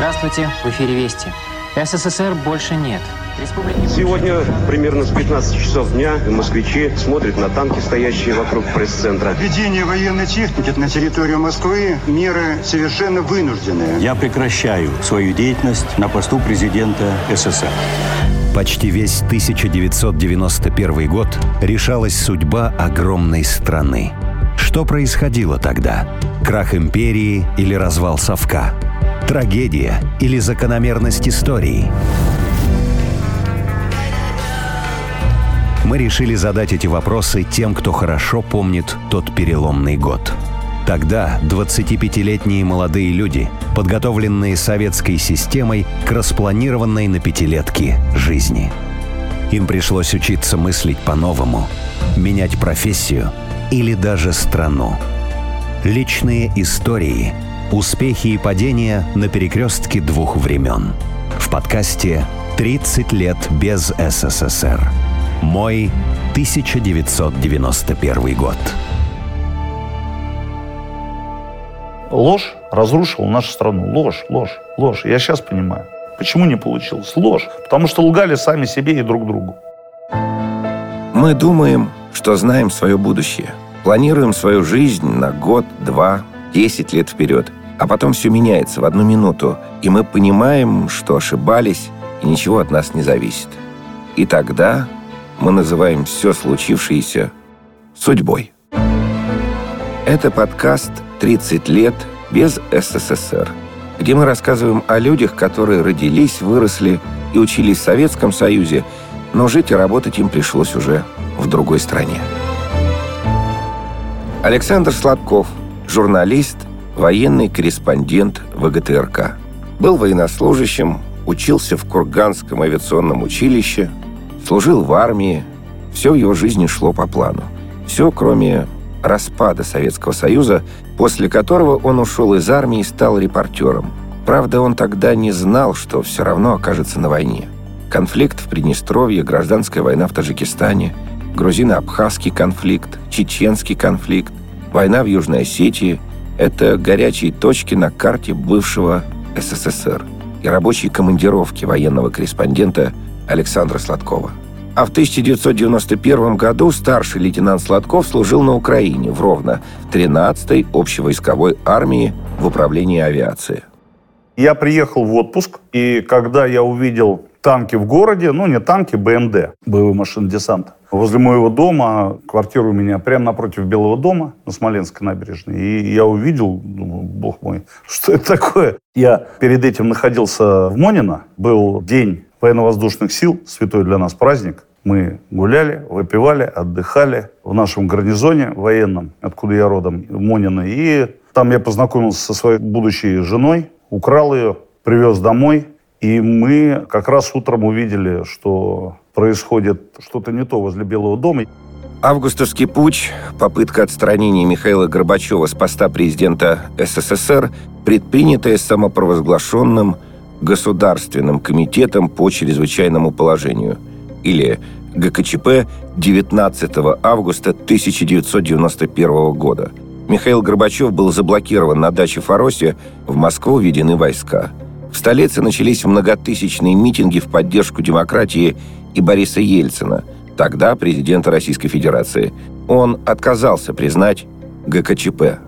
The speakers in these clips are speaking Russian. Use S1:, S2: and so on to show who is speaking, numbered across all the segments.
S1: Здравствуйте, в эфире Вести. СССР больше нет.
S2: Республики Сегодня примерно с 15 часов дня москвичи смотрят на танки, стоящие вокруг пресс-центра.
S3: Введение военной техники на территорию Москвы – меры совершенно вынужденные.
S4: Я прекращаю свою деятельность на посту президента СССР.
S5: Почти весь 1991 год решалась судьба огромной страны. Что происходило тогда? Крах империи или развал совка? Трагедия или закономерность истории? Мы решили задать эти вопросы тем, кто хорошо помнит тот переломный год. Тогда 25-летние молодые люди, подготовленные советской системой к распланированной на пятилетки жизни. Им пришлось учиться мыслить по-новому, менять профессию или даже страну. Личные истории – Успехи и падения на перекрестке двух времен. В подкасте «30 лет без СССР». Мой 1991 год.
S6: Ложь разрушила нашу страну. Ложь, ложь, ложь. Я сейчас понимаю. Почему не получилось? Ложь. Потому что лгали сами себе и друг другу.
S7: Мы думаем, что знаем свое будущее. Планируем свою жизнь на год, два, десять лет вперед – а потом все меняется в одну минуту, и мы понимаем, что ошибались, и ничего от нас не зависит. И тогда мы называем все случившееся судьбой. Это подкаст «30 лет без СССР», где мы рассказываем о людях, которые родились, выросли и учились в Советском Союзе, но жить и работать им пришлось уже в другой стране. Александр Сладков, журналист – военный корреспондент ВГТРК. Был военнослужащим, учился в Курганском авиационном училище, служил в армии. Все в его жизни шло по плану. Все, кроме распада Советского Союза, после которого он ушел из армии и стал репортером. Правда, он тогда не знал, что все равно окажется на войне. Конфликт в Приднестровье, гражданская война в Таджикистане, грузино-абхазский конфликт, чеченский конфликт, война в Южной Осетии – это горячие точки на карте бывшего СССР и рабочие командировки военного корреспондента Александра Сладкова. А в 1991 году старший лейтенант Сладков служил на Украине в Ровно в 13-й общевойсковой армии в управлении авиации.
S6: Я приехал в отпуск, и когда я увидел танки в городе, ну не танки, БМД, боевые машины десанта. Возле моего дома, квартира у меня прямо напротив Белого дома на Смоленской набережной. И я увидел, думаю, бог мой, что это такое? Я перед этим находился в Монино, был день военно-воздушных сил, святой для нас праздник. Мы гуляли, выпивали, отдыхали в нашем гарнизоне военном, откуда я родом, в Монино. И там я познакомился со своей будущей женой, украл ее, привез домой. И мы как раз утром увидели, что происходит что-то не то возле Белого дома.
S7: Августовский путь, попытка отстранения Михаила Горбачева с поста президента СССР, предпринятая самопровозглашенным Государственным комитетом по чрезвычайному положению, или ГКЧП 19 августа 1991 года. Михаил Горбачев был заблокирован на даче Фаросе, в Москву введены войска – в столице начались многотысячные митинги в поддержку демократии и Бориса Ельцина, тогда президента Российской Федерации. Он отказался признать ГКЧП.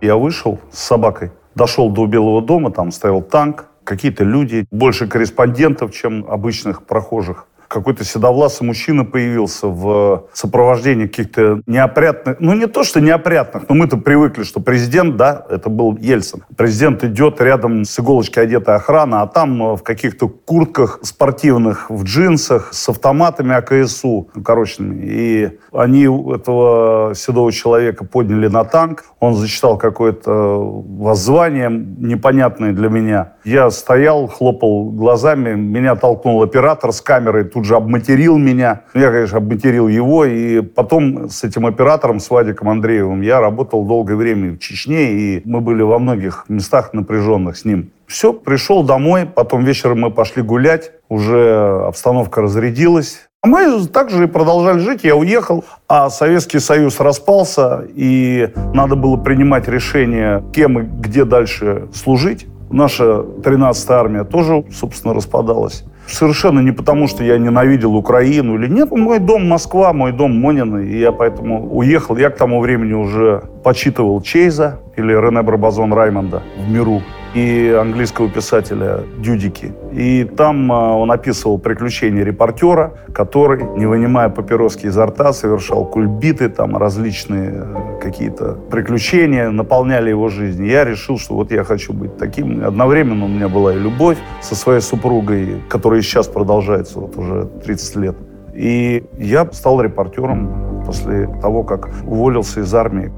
S6: Я вышел с собакой, дошел до Белого дома, там стоял танк, какие-то люди, больше корреспондентов, чем обычных прохожих какой-то седовласый мужчина появился в сопровождении каких-то неопрятных, ну не то, что неопрятных, но мы-то привыкли, что президент, да, это был Ельцин. Президент идет рядом с иголочки одетая охрана, а там э, в каких-то куртках спортивных, в джинсах, с автоматами АКСУ укороченными. И они этого седого человека подняли на танк, он зачитал какое-то воззвание непонятное для меня. Я стоял, хлопал глазами, меня толкнул оператор с камерой, тут же обматерил меня. Ну, я, конечно, обматерил его. И потом с этим оператором, с Вадиком Андреевым, я работал долгое время в Чечне, и мы были во многих местах напряженных с ним. Все, пришел домой, потом вечером мы пошли гулять, уже обстановка разрядилась. А мы также и продолжали жить, я уехал, а Советский Союз распался, и надо было принимать решение, кем и где дальше служить. Наша 13-я армия тоже, собственно, распадалась. Совершенно не потому, что я ненавидел Украину или нет. Мой дом Москва, мой дом Монина, и я поэтому уехал. Я к тому времени уже почитывал Чейза или Рене Барбазон Раймонда в миру и английского писателя Дюдики. И там а, он описывал приключения репортера, который, не вынимая папироски изо рта, совершал кульбиты, там различные э, какие-то приключения, наполняли его жизнь. Я решил, что вот я хочу быть таким. Одновременно у меня была и любовь со своей супругой, которая сейчас продолжается вот уже 30 лет. И я стал репортером после того, как уволился из армии.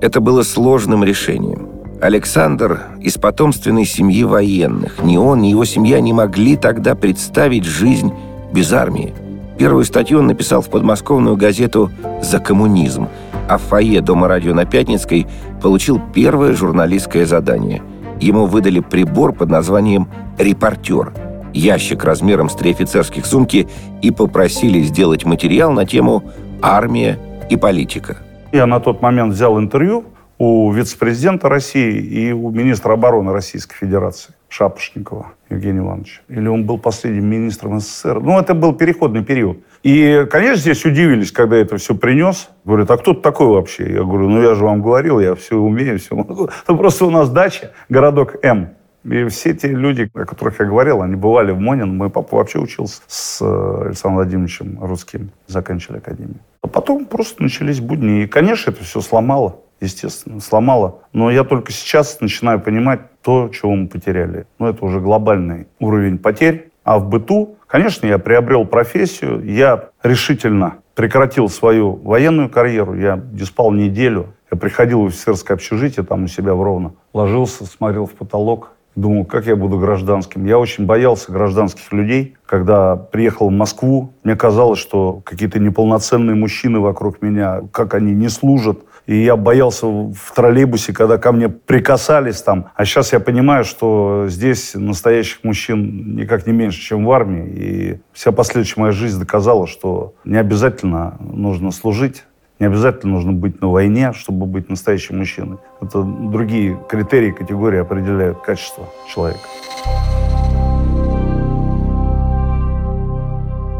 S7: Это было сложным решением. Александр из потомственной семьи военных. Ни он, ни его семья не могли тогда представить жизнь без армии. Первую статью он написал в подмосковную газету «За коммунизм», а в фойе Дома радио на Пятницкой получил первое журналистское задание. Ему выдали прибор под названием «Репортер», ящик размером с три офицерских сумки и попросили сделать материал на тему «Армия и политика».
S6: Я на тот момент взял интервью у вице-президента России и у министра обороны Российской Федерации Шапошникова Евгения Ивановича. Или он был последним министром СССР. Ну, это был переходный период. И, конечно, здесь удивились, когда я это все принес. Говорят, а кто ты такой вообще? Я говорю, ну, я же вам говорил, я все умею, все могу. Ну, просто у нас дача, городок М. И все те люди, о которых я говорил, они бывали в Монин. Мой папа вообще учился с э, Александром Владимировичем Русским, заканчивали академию. А потом просто начались будни. И, конечно, это все сломало естественно, сломало. Но я только сейчас начинаю понимать то, чего мы потеряли. Ну, это уже глобальный уровень потерь. А в быту, конечно, я приобрел профессию, я решительно прекратил свою военную карьеру, я не спал неделю, я приходил в офицерское общежитие, там у себя в Ровно, ложился, смотрел в потолок, думал, как я буду гражданским. Я очень боялся гражданских людей. Когда приехал в Москву, мне казалось, что какие-то неполноценные мужчины вокруг меня, как они не служат, и я боялся в троллейбусе, когда ко мне прикасались там. А сейчас я понимаю, что здесь настоящих мужчин никак не меньше, чем в армии. И вся последующая моя жизнь доказала, что не обязательно нужно служить, не обязательно нужно быть на войне, чтобы быть настоящим мужчиной. Это другие критерии, категории определяют качество человека.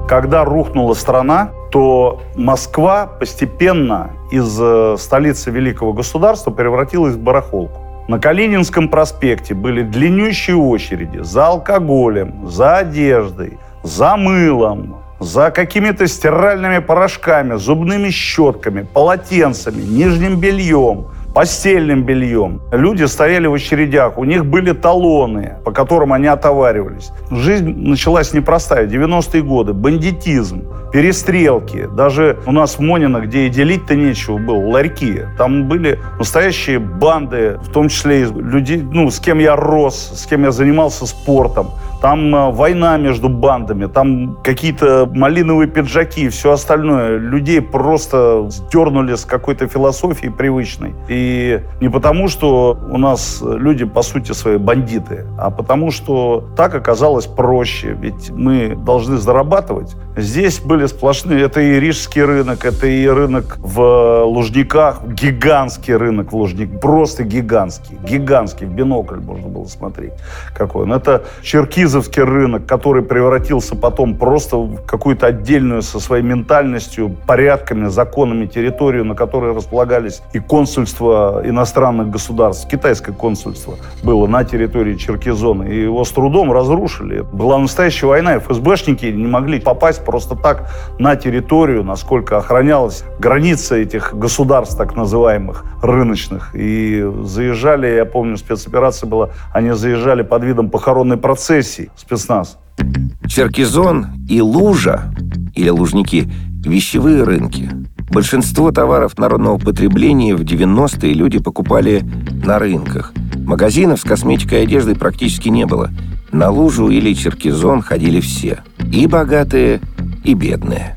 S6: Когда рухнула страна, то Москва постепенно из э, столицы великого государства превратилась в барахолку. На Калининском проспекте были длиннющие очереди за алкоголем, за одеждой, за мылом, за какими-то стиральными порошками, зубными щетками, полотенцами, нижним бельем – постельным бельем. Люди стояли в очередях, у них были талоны, по которым они отоваривались. Жизнь началась непростая. 90-е годы, бандитизм, перестрелки. Даже у нас в Монино, где и делить-то нечего было, ларьки. Там были настоящие банды, в том числе и людей, ну, с кем я рос, с кем я занимался спортом. Там э, война между бандами, там какие-то малиновые пиджаки и все остальное. Людей просто сдернули с какой-то философии привычной. И не потому, что у нас люди, по сути, свои бандиты, а потому, что так оказалось проще. Ведь мы должны зарабатывать. Здесь были сплошные... Это и рижский рынок, это и рынок в Лужниках, гигантский рынок в Лужниках, просто гигантский, гигантский, в бинокль можно было смотреть какой он. Это Черкиз Киргизовский рынок, который превратился потом просто в какую-то отдельную со своей ментальностью, порядками, законами территорию, на которой располагались и консульства иностранных государств, китайское консульство было на территории Черкизона, и его с трудом разрушили. Была настоящая война, ФСБшники не могли попасть просто так на территорию, насколько охранялась граница этих государств, так называемых, рыночных. И заезжали, я помню, спецоперация была, они заезжали под видом похоронной процессии, спецназ.
S7: Черкизон и Лужа, или Лужники, вещевые рынки. Большинство товаров народного потребления в 90-е люди покупали на рынках. Магазинов с косметикой и одеждой практически не было. На Лужу или Черкизон ходили все. И богатые, и бедные.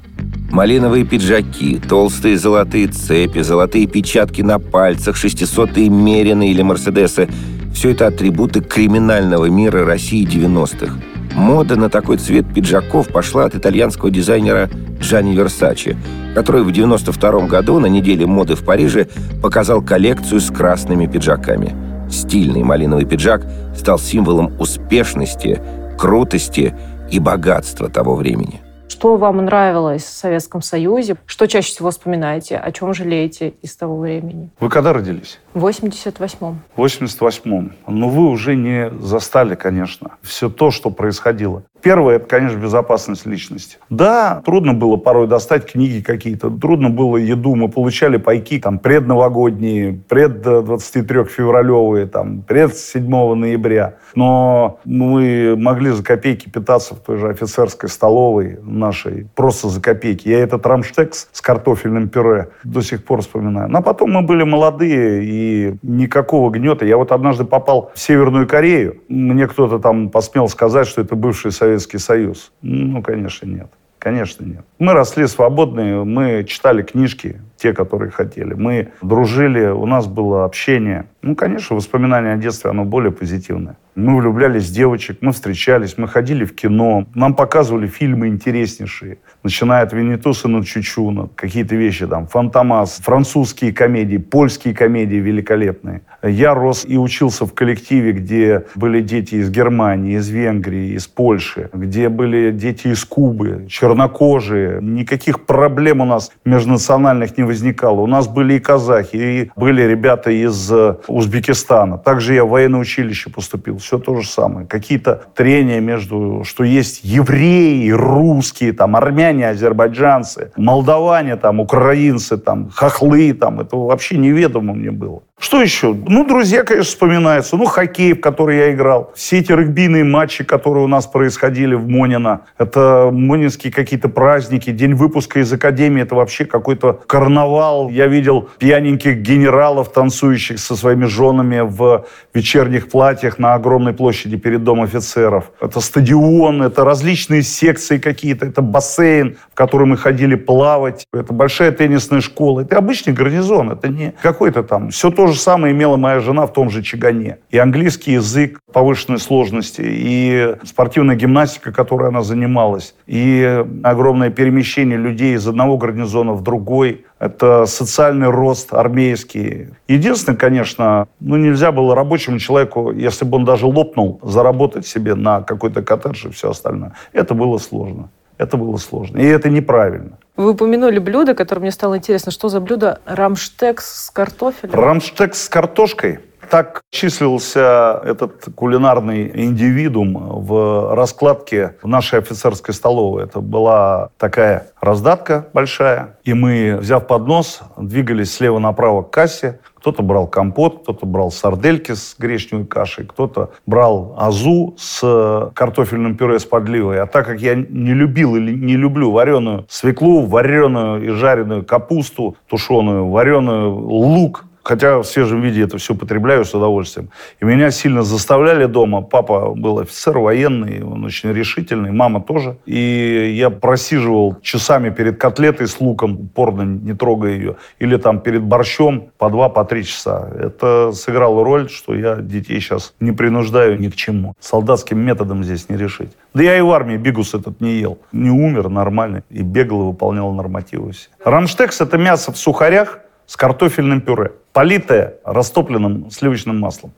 S7: Малиновые пиджаки, толстые золотые цепи, золотые печатки на пальцах, шестисотые мерины или мерседесы – все это атрибуты криминального мира России 90-х. Мода на такой цвет пиджаков пошла от итальянского дизайнера Джанни Версачи, который в 92 году на неделе моды в Париже показал коллекцию с красными пиджаками. Стильный малиновый пиджак стал символом успешности, крутости и богатства того времени.
S8: Что вам нравилось в Советском Союзе? Что чаще всего вспоминаете? О чем жалеете из того времени?
S6: Вы когда родились?
S8: В 88-м.
S6: В 88-м. Ну, вы уже не застали, конечно, все то, что происходило. Первое, это, конечно, безопасность личности. Да, трудно было порой достать книги какие-то, трудно было еду. Мы получали пайки там предновогодние, пред 23 февралевые, там, пред 7 ноября. Но мы могли за копейки питаться в той же офицерской столовой нашей, просто за копейки. Я этот рамштекс с картофельным пюре до сих пор вспоминаю. Но потом мы были молодые, и никакого гнета. Я вот однажды попал в Северную Корею. Мне кто-то там посмел сказать, что это бывший Советский Советский Союз? Ну, конечно, нет. Конечно, нет. Мы росли свободные, мы читали книжки, те, которые хотели. Мы дружили, у нас было общение. Ну, конечно, воспоминания о детстве, оно более позитивное. Мы влюблялись в девочек, мы встречались, мы ходили в кино, нам показывали фильмы интереснейшие, начиная от Виннитуса на Чучуна, какие-то вещи там, Фантомас, французские комедии, польские комедии великолепные. Я рос и учился в коллективе, где были дети из Германии, из Венгрии, из Польши, где были дети из Кубы, чернокожие. Никаких проблем у нас межнациональных не возникало. У нас были и казахи, и были ребята из э, Узбекистана. Также я в военное училище поступил все то же самое. Какие-то трения между, что есть евреи, русские, там, армяне, азербайджанцы, молдаване, там, украинцы, там, хохлы, там, это вообще неведомо мне было. Что еще? Ну, друзья, конечно, вспоминаются. Ну, хоккей, в который я играл. Все эти регбийные матчи, которые у нас происходили в Монино. Это монинские какие-то праздники. День выпуска из академии. Это вообще какой-то карнавал. Я видел пьяненьких генералов, танцующих со своими женами в вечерних платьях на огромной площади перед Домом офицеров. Это стадион, это различные секции какие-то. Это бассейн, в который мы ходили плавать. Это большая теннисная школа. Это обычный гарнизон. Это не какой-то там... Все то же самое имела моя жена в том же Чигане. И английский язык повышенной сложности, и спортивная гимнастика, которой она занималась, и огромное перемещение людей из одного гарнизона в другой. Это социальный рост армейский. Единственное, конечно, ну нельзя было рабочему человеку, если бы он даже лопнул, заработать себе на какой-то коттедж и все остальное. Это было сложно. Это было сложно. И это неправильно.
S8: Вы упомянули блюдо, которое мне стало интересно. Что за блюдо? Рамштекс с картофелем?
S6: Рамштекс с картошкой. Так числился этот кулинарный индивидуум в раскладке нашей офицерской столовой. Это была такая раздатка большая, и мы, взяв поднос, двигались слева направо к кассе. Кто-то брал компот, кто-то брал сардельки с гречневой кашей, кто-то брал азу с картофельным пюре с подливой. А так как я не любил или не люблю вареную свеклу, вареную и жареную капусту тушеную, вареную лук Хотя в свежем виде это все потребляю с удовольствием. И меня сильно заставляли дома. Папа был офицер военный, он очень решительный, мама тоже. И я просиживал часами перед котлетой с луком, упорно не трогая ее, или там перед борщом по два, по три часа. Это сыграло роль, что я детей сейчас не принуждаю ни к чему. Солдатским методом здесь не решить. Да я и в армии бигус этот не ел. Не умер нормально. И бегал и выполнял нормативы все. Рамштекс – это мясо в сухарях, с картофельным пюре, политое растопленным сливочным маслом.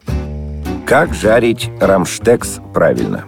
S7: Как жарить рамштекс правильно?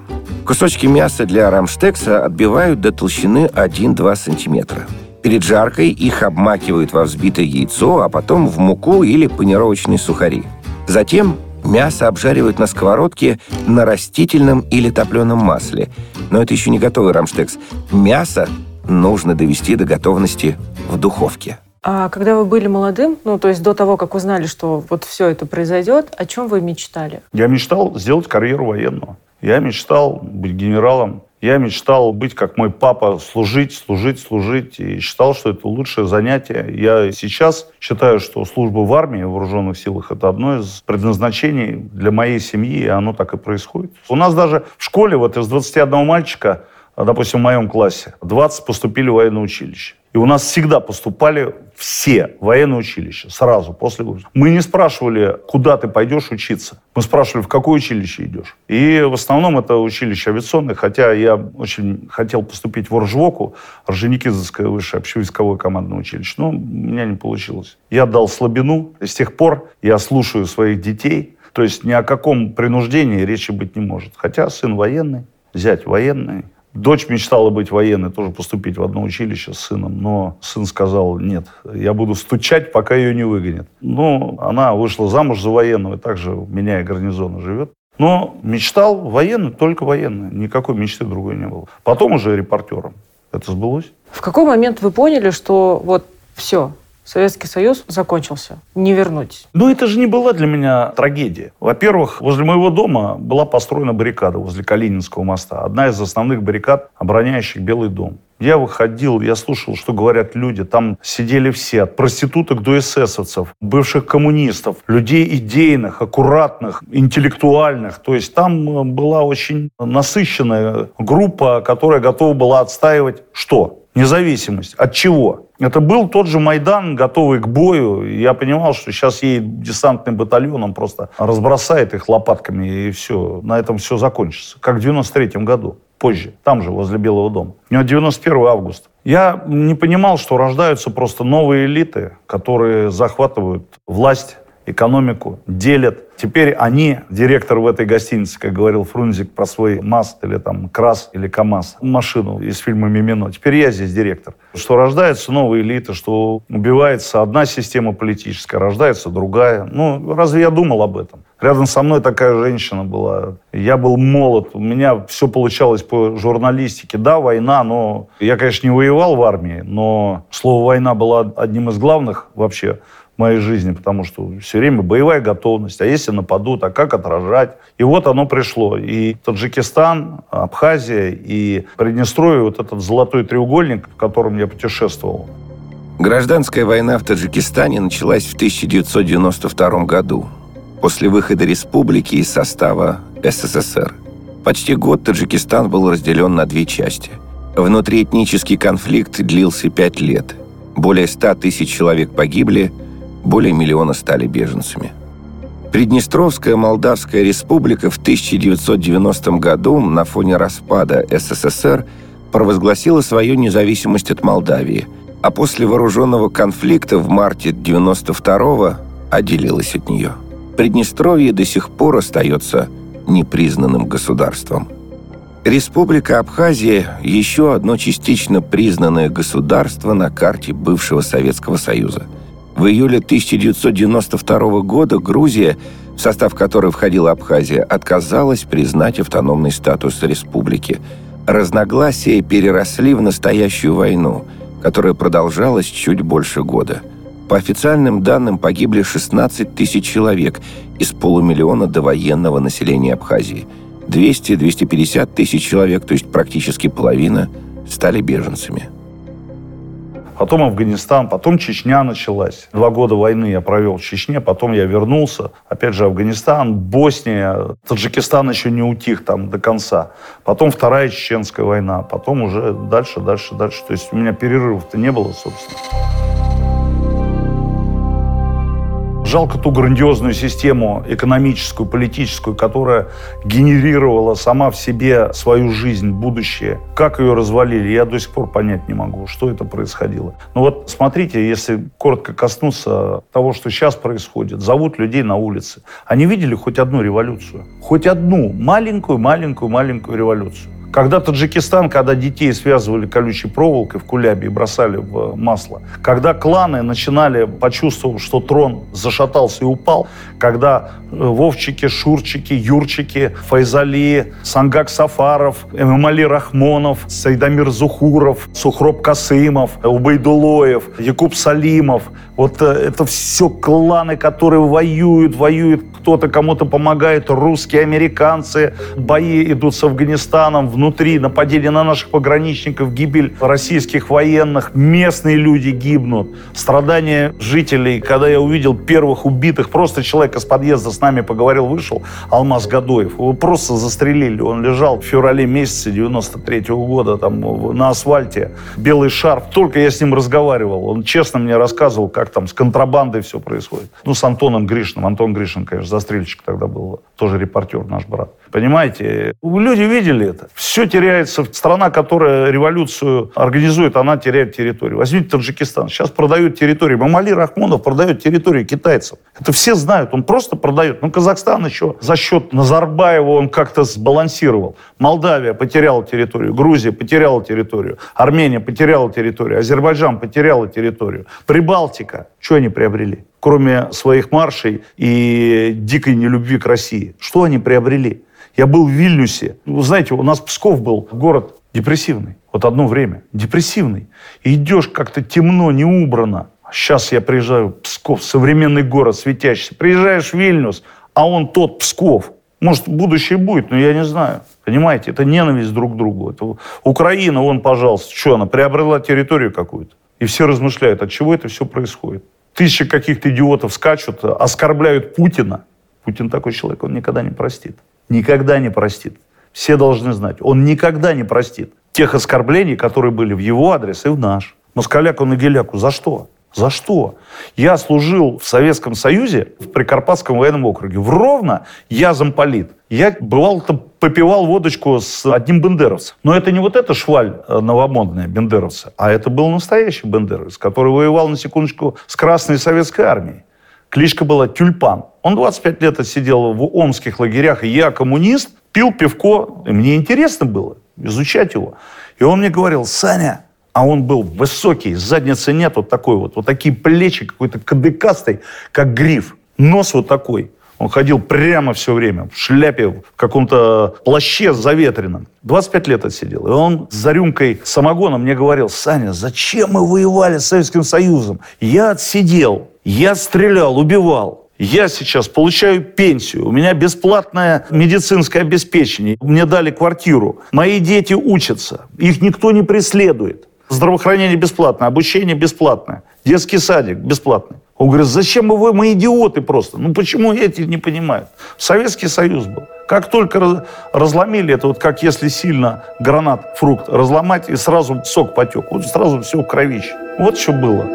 S7: Кусочки мяса для рамштекса отбивают до толщины 1-2 сантиметра. Перед жаркой их обмакивают во взбитое яйцо, а потом в муку или панировочные сухари. Затем мясо обжаривают на сковородке на растительном или топленом масле. Но это еще не готовый рамштекс. Мясо нужно довести до готовности в духовке.
S8: А когда вы были молодым, ну, то есть до того, как узнали, что вот все это произойдет, о чем вы мечтали?
S6: Я мечтал сделать карьеру военного. Я мечтал быть генералом. Я мечтал быть, как мой папа, служить, служить, служить. И считал, что это лучшее занятие. Я сейчас считаю, что служба в армии, в вооруженных силах, это одно из предназначений для моей семьи, и оно так и происходит. У нас даже в школе, вот из 21 мальчика, допустим, в моем классе, 20 поступили в военное училище. И у нас всегда поступали все военные училища сразу после выпуска. Мы не спрашивали, куда ты пойдешь учиться. Мы спрашивали, в какое училище идешь. И в основном это училище авиационное, хотя я очень хотел поступить в Оржвоку, Орджоникидзевское высшее общевойсковое командное училище, но у меня не получилось. Я дал слабину, и с тех пор я слушаю своих детей, То есть ни о каком принуждении речи быть не может. Хотя сын военный, зять военный. Дочь мечтала быть военной, тоже поступить в одно училище с сыном. Но сын сказал, нет, я буду стучать, пока ее не выгонят. Ну, она вышла замуж за военного, и также меня и гарнизона живет. Но мечтал военный, только военный. Никакой мечты другой не было. Потом уже репортером. Это сбылось.
S8: В какой момент вы поняли, что вот все, Советский Союз закончился. Не вернуть.
S6: Ну, это же не была для меня трагедия. Во-первых, возле моего дома была построена баррикада возле Калининского моста. Одна из основных баррикад, обороняющих Белый дом. Я выходил, я слушал, что говорят люди. Там сидели все, от проституток до эсэсовцев, бывших коммунистов, людей идейных, аккуратных, интеллектуальных. То есть там э, была очень насыщенная группа, которая готова была отстаивать что? Независимость. От чего? Это был тот же Майдан, готовый к бою. Я понимал, что сейчас едет десантный батальон, он просто разбросает их лопатками, и все. На этом все закончится. Как в 93 году позже, там же, возле Белого дома. У него 91 августа. Я не понимал, что рождаются просто новые элиты, которые захватывают власть, экономику, делят Теперь они, директор в этой гостинице, как говорил Фрунзик про свой МАЗ или там КРАС или КАМАЗ, машину из фильма «Мимино». Теперь я здесь директор. Что рождается новая элита, что убивается одна система политическая, рождается другая. Ну, разве я думал об этом? Рядом со мной такая женщина была. Я был молод. У меня все получалось по журналистике. Да, война, но... Я, конечно, не воевал в армии, но слово «война» было одним из главных вообще моей жизни, потому что все время боевая готовность. А если нападут, а как отражать? И вот оно пришло. И Таджикистан, Абхазия и Приднестровье, вот этот золотой треугольник, в котором я путешествовал.
S7: Гражданская война в Таджикистане началась в 1992 году, после выхода республики из состава СССР. Почти год Таджикистан был разделен на две части. Внутриэтнический конфликт длился пять лет. Более ста тысяч человек погибли – более миллиона стали беженцами. Приднестровская Молдавская республика в 1990 году на фоне распада СССР провозгласила свою независимость от Молдавии, а после вооруженного конфликта в марте 1992 отделилась от нее. Приднестровье до сих пор остается непризнанным государством. Республика Абхазия – еще одно частично признанное государство на карте бывшего Советского Союза – в июле 1992 года Грузия, в состав которой входила Абхазия, отказалась признать автономный статус республики. Разногласия переросли в настоящую войну, которая продолжалась чуть больше года. По официальным данным погибли 16 тысяч человек из полумиллиона довоенного населения Абхазии. 200-250 тысяч человек, то есть практически половина, стали беженцами
S6: потом Афганистан, потом Чечня началась. Два года войны я провел в Чечне, потом я вернулся. Опять же, Афганистан, Босния, Таджикистан еще не утих там до конца. Потом Вторая Чеченская война, потом уже дальше, дальше, дальше. То есть у меня перерывов-то не было, собственно. Жалко ту грандиозную систему экономическую, политическую, которая генерировала сама в себе свою жизнь, будущее. Как ее развалили, я до сих пор понять не могу, что это происходило. Но вот смотрите, если коротко коснуться того, что сейчас происходит, зовут людей на улице. Они видели хоть одну революцию? Хоть одну маленькую, маленькую, маленькую революцию. Когда Таджикистан, когда детей связывали колючей проволокой в кулябе и бросали в масло, когда кланы начинали, почувствовав, что трон зашатался и упал, когда э, Вовчики, Шурчики, Юрчики, Файзали, Сангак Сафаров, Эмали Рахмонов, Сайдамир Зухуров, Сухроб Касымов, Убайдулоев, Якуб Салимов, вот э, это все кланы, которые воюют, воюют, кто-то кому-то помогает, русские, американцы, бои идут с Афганистаном, внутри нападения на наших пограничников, гибель российских военных, местные люди гибнут, страдания жителей. Когда я увидел первых убитых, просто человек из подъезда с нами поговорил, вышел, Алмаз Гадоев, его просто застрелили, он лежал в феврале месяце 93 -го года там на асфальте, белый шарф, только я с ним разговаривал, он честно мне рассказывал, как там с контрабандой все происходит. Ну, с Антоном Гришиным, Антон Гришин, конечно, застрельщик тогда был, тоже репортер наш брат. Понимаете? Люди видели это. Все теряется. Страна, которая революцию организует, она теряет территорию. Возьмите Таджикистан. Сейчас продают территорию. Мамали Рахмонов продает территорию китайцев. Это все знают. Он просто продает. Ну, Казахстан еще за счет Назарбаева он как-то сбалансировал. Молдавия потеряла территорию. Грузия потеряла территорию. Армения потеряла территорию. Азербайджан потеряла территорию. Прибалтика. Что они приобрели? Кроме своих маршей и дикой нелюбви к России. Что они приобрели? Я был в Вильнюсе. Вы знаете, у нас Псков был город депрессивный. Вот одно время. Депрессивный. Идешь как-то темно, не убрано. Сейчас я приезжаю в Псков, современный город, светящийся. Приезжаешь в Вильнюс, а он тот Псков. Может, будущее будет, но я не знаю. Понимаете, это ненависть друг к другу. Это Украина, вон, пожалуйста, что она, приобрела территорию какую-то. И все размышляют, от чего это все происходит. Тысячи каких-то идиотов скачут, оскорбляют Путина. Путин такой человек, он никогда не простит. Никогда не простит. Все должны знать, он никогда не простит тех оскорблений, которые были в его адрес и в наш. Москаляку на Геляку. За что? За что? Я служил в Советском Союзе в Прикарпатском военном округе. В Ровно я замполит. Я бывал там, попивал водочку с одним бендеровцем. Но это не вот эта шваль э, новомодная бендеровца, а это был настоящий бендеровец, который воевал, на секундочку, с Красной Советской Армией. Кличка была Тюльпан. Он 25 лет отсидел в омских лагерях. Я коммунист, пил пивко. И мне интересно было изучать его. И он мне говорил, Саня, а он был высокий, задницы нет, вот такой вот, вот такие плечи, какой-то кадыкастый, как гриф. Нос вот такой. Он ходил прямо все время, в шляпе, в каком-то плаще заветренном. 25 лет отсидел. И он за рюмкой самогона мне говорил, Саня, зачем мы воевали с Советским Союзом? Я отсидел, я стрелял, убивал. Я сейчас получаю пенсию, у меня бесплатное медицинское обеспечение, мне дали квартиру, мои дети учатся, их никто не преследует. Здравоохранение бесплатное, обучение бесплатное, детский садик бесплатный. Он говорит, зачем мы, мы идиоты просто? Ну почему эти не понимают? Советский Союз был. Как только разломили это, вот как если сильно гранат, фрукт разломать, и сразу сок потек, вот сразу все в кровище. Вот что было.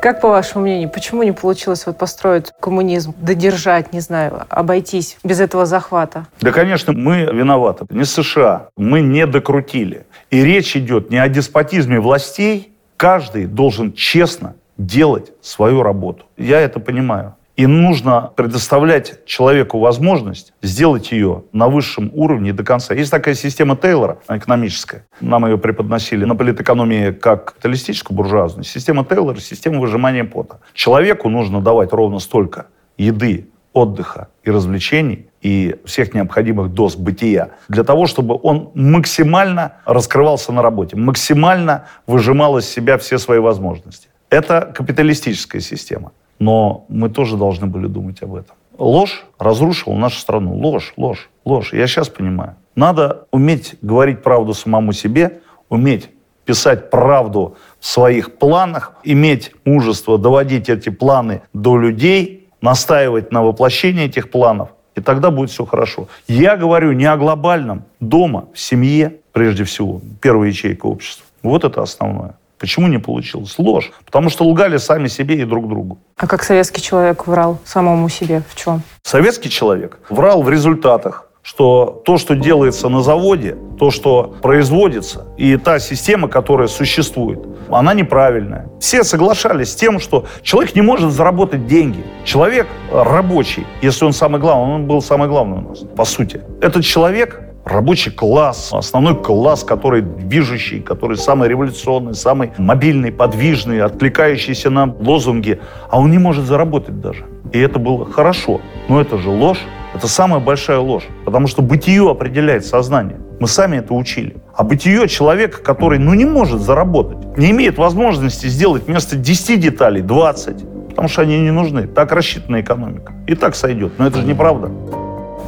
S8: Как, по вашему мнению, почему не получилось вот построить коммунизм, додержать, не знаю, обойтись без этого захвата?
S6: Да, конечно, мы виноваты. Не США. Мы не докрутили. И речь идет не о деспотизме властей. Каждый должен честно делать свою работу. Я это понимаю. И нужно предоставлять человеку возможность сделать ее на высшем уровне до конца. Есть такая система Тейлора, экономическая. Нам ее преподносили на политэкономии как капиталистическую буржуазную. Система Тейлора – система выжимания пота. Человеку нужно давать ровно столько еды, отдыха и развлечений, и всех необходимых доз бытия, для того, чтобы он максимально раскрывался на работе, максимально выжимал из себя все свои возможности. Это капиталистическая система. Но мы тоже должны были думать об этом. Ложь разрушила нашу страну. Ложь, ложь, ложь. Я сейчас понимаю. Надо уметь говорить правду самому себе, уметь писать правду в своих планах, иметь мужество доводить эти планы до людей, настаивать на воплощении этих планов, и тогда будет все хорошо. Я говорю не о глобальном, дома, в семье, прежде всего, первая ячейка общества. Вот это основное. Почему не получилось? Ложь. Потому что лгали сами себе и друг другу.
S8: А как советский человек врал самому себе? В чем?
S6: Советский человек врал в результатах что то, что делается на заводе, то, что производится, и та система, которая существует, она неправильная. Все соглашались с тем, что человек не может заработать деньги. Человек рабочий, если он самый главный, он был самый главный у нас, по сути. Этот человек рабочий класс, основной класс, который движущий, который самый революционный, самый мобильный, подвижный, откликающийся на лозунги, а он не может заработать даже. И это было хорошо. Но это же ложь. Это самая большая ложь. Потому что бытие определяет сознание. Мы сами это учили. А бытие человека, который ну, не может заработать, не имеет возможности сделать вместо 10 деталей 20, потому что они не нужны. Так рассчитана экономика. И так сойдет. Но это же неправда.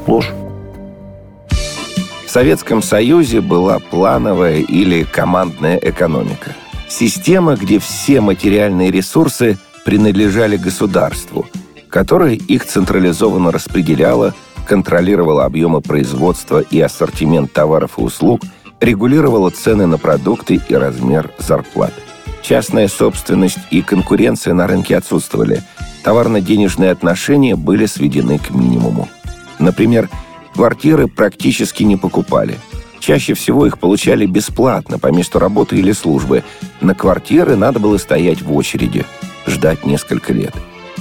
S6: Ложь.
S7: В Советском Союзе была плановая или командная экономика. Система, где все материальные ресурсы принадлежали государству, которое их централизованно распределяло, контролировало объемы производства и ассортимент товаров и услуг, регулировало цены на продукты и размер зарплат. Частная собственность и конкуренция на рынке отсутствовали. Товарно-денежные отношения были сведены к минимуму. Например, квартиры практически не покупали. Чаще всего их получали бесплатно по месту работы или службы. На квартиры надо было стоять в очереди, ждать несколько лет.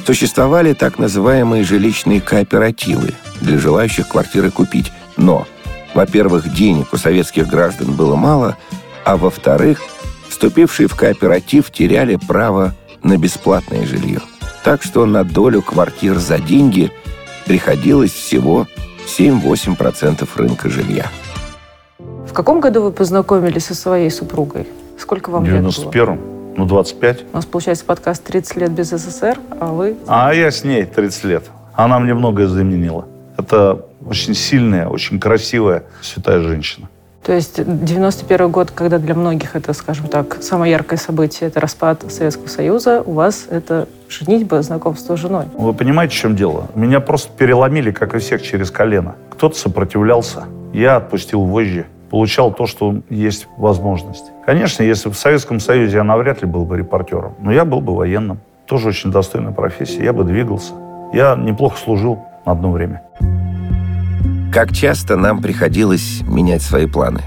S7: Существовали так называемые жилищные кооперативы для желающих квартиры купить. Но, во-первых, денег у советских граждан было мало, а во-вторых, вступившие в кооператив теряли право на бесплатное жилье. Так что на долю квартир за деньги приходилось всего 7-8% рынка жилья.
S8: В каком году вы познакомились со своей супругой? Сколько вам
S6: В
S8: лет было?
S6: 91-м, ну 25.
S8: У нас получается подкаст «30 лет без СССР», а вы...
S6: А я с ней 30 лет. Она мне многое заменила. Это очень сильная, очень красивая, святая женщина.
S8: То есть 91 год, когда для многих это, скажем так, самое яркое событие, это распад Советского Союза, у вас это женитьба, знакомство с женой.
S6: Вы понимаете, в чем дело? Меня просто переломили, как и всех, через колено. Кто-то сопротивлялся. Я отпустил вожжи. Получал то, что есть возможность. Конечно, если бы в Советском Союзе я навряд ли был бы репортером, но я был бы военным. Тоже очень достойная профессия. Я бы двигался. Я неплохо служил на одно время.
S7: Как часто нам приходилось менять свои планы?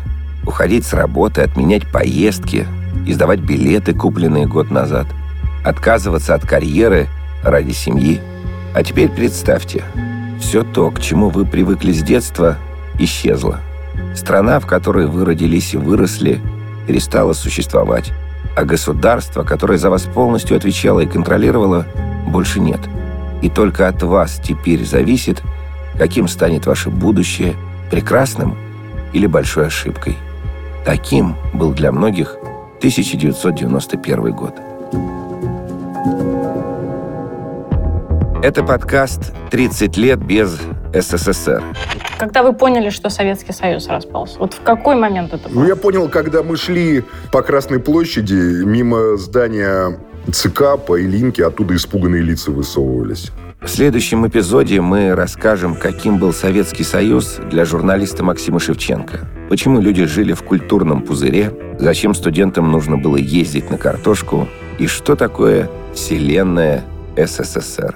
S7: Уходить с работы, отменять поездки, издавать билеты, купленные год назад, отказываться от карьеры ради семьи. А теперь представьте, все то, к чему вы привыкли с детства, исчезло. Страна, в которой вы родились и выросли, перестала существовать, а государство, которое за вас полностью отвечало и контролировало, больше нет. И только от вас теперь зависит – каким станет ваше будущее, прекрасным или большой ошибкой. Таким был для многих 1991 год. Это подкаст «30 лет без СССР».
S9: Когда вы поняли, что Советский Союз распался? Вот в какой момент это было?
S10: Ну, я понял, когда мы шли по Красной площади, мимо здания ЦК по Илинке, оттуда испуганные лица высовывались.
S7: В следующем эпизоде мы расскажем, каким был Советский Союз для журналиста Максима Шевченко. Почему люди жили в культурном пузыре, зачем студентам нужно было ездить на картошку и что такое вселенная СССР.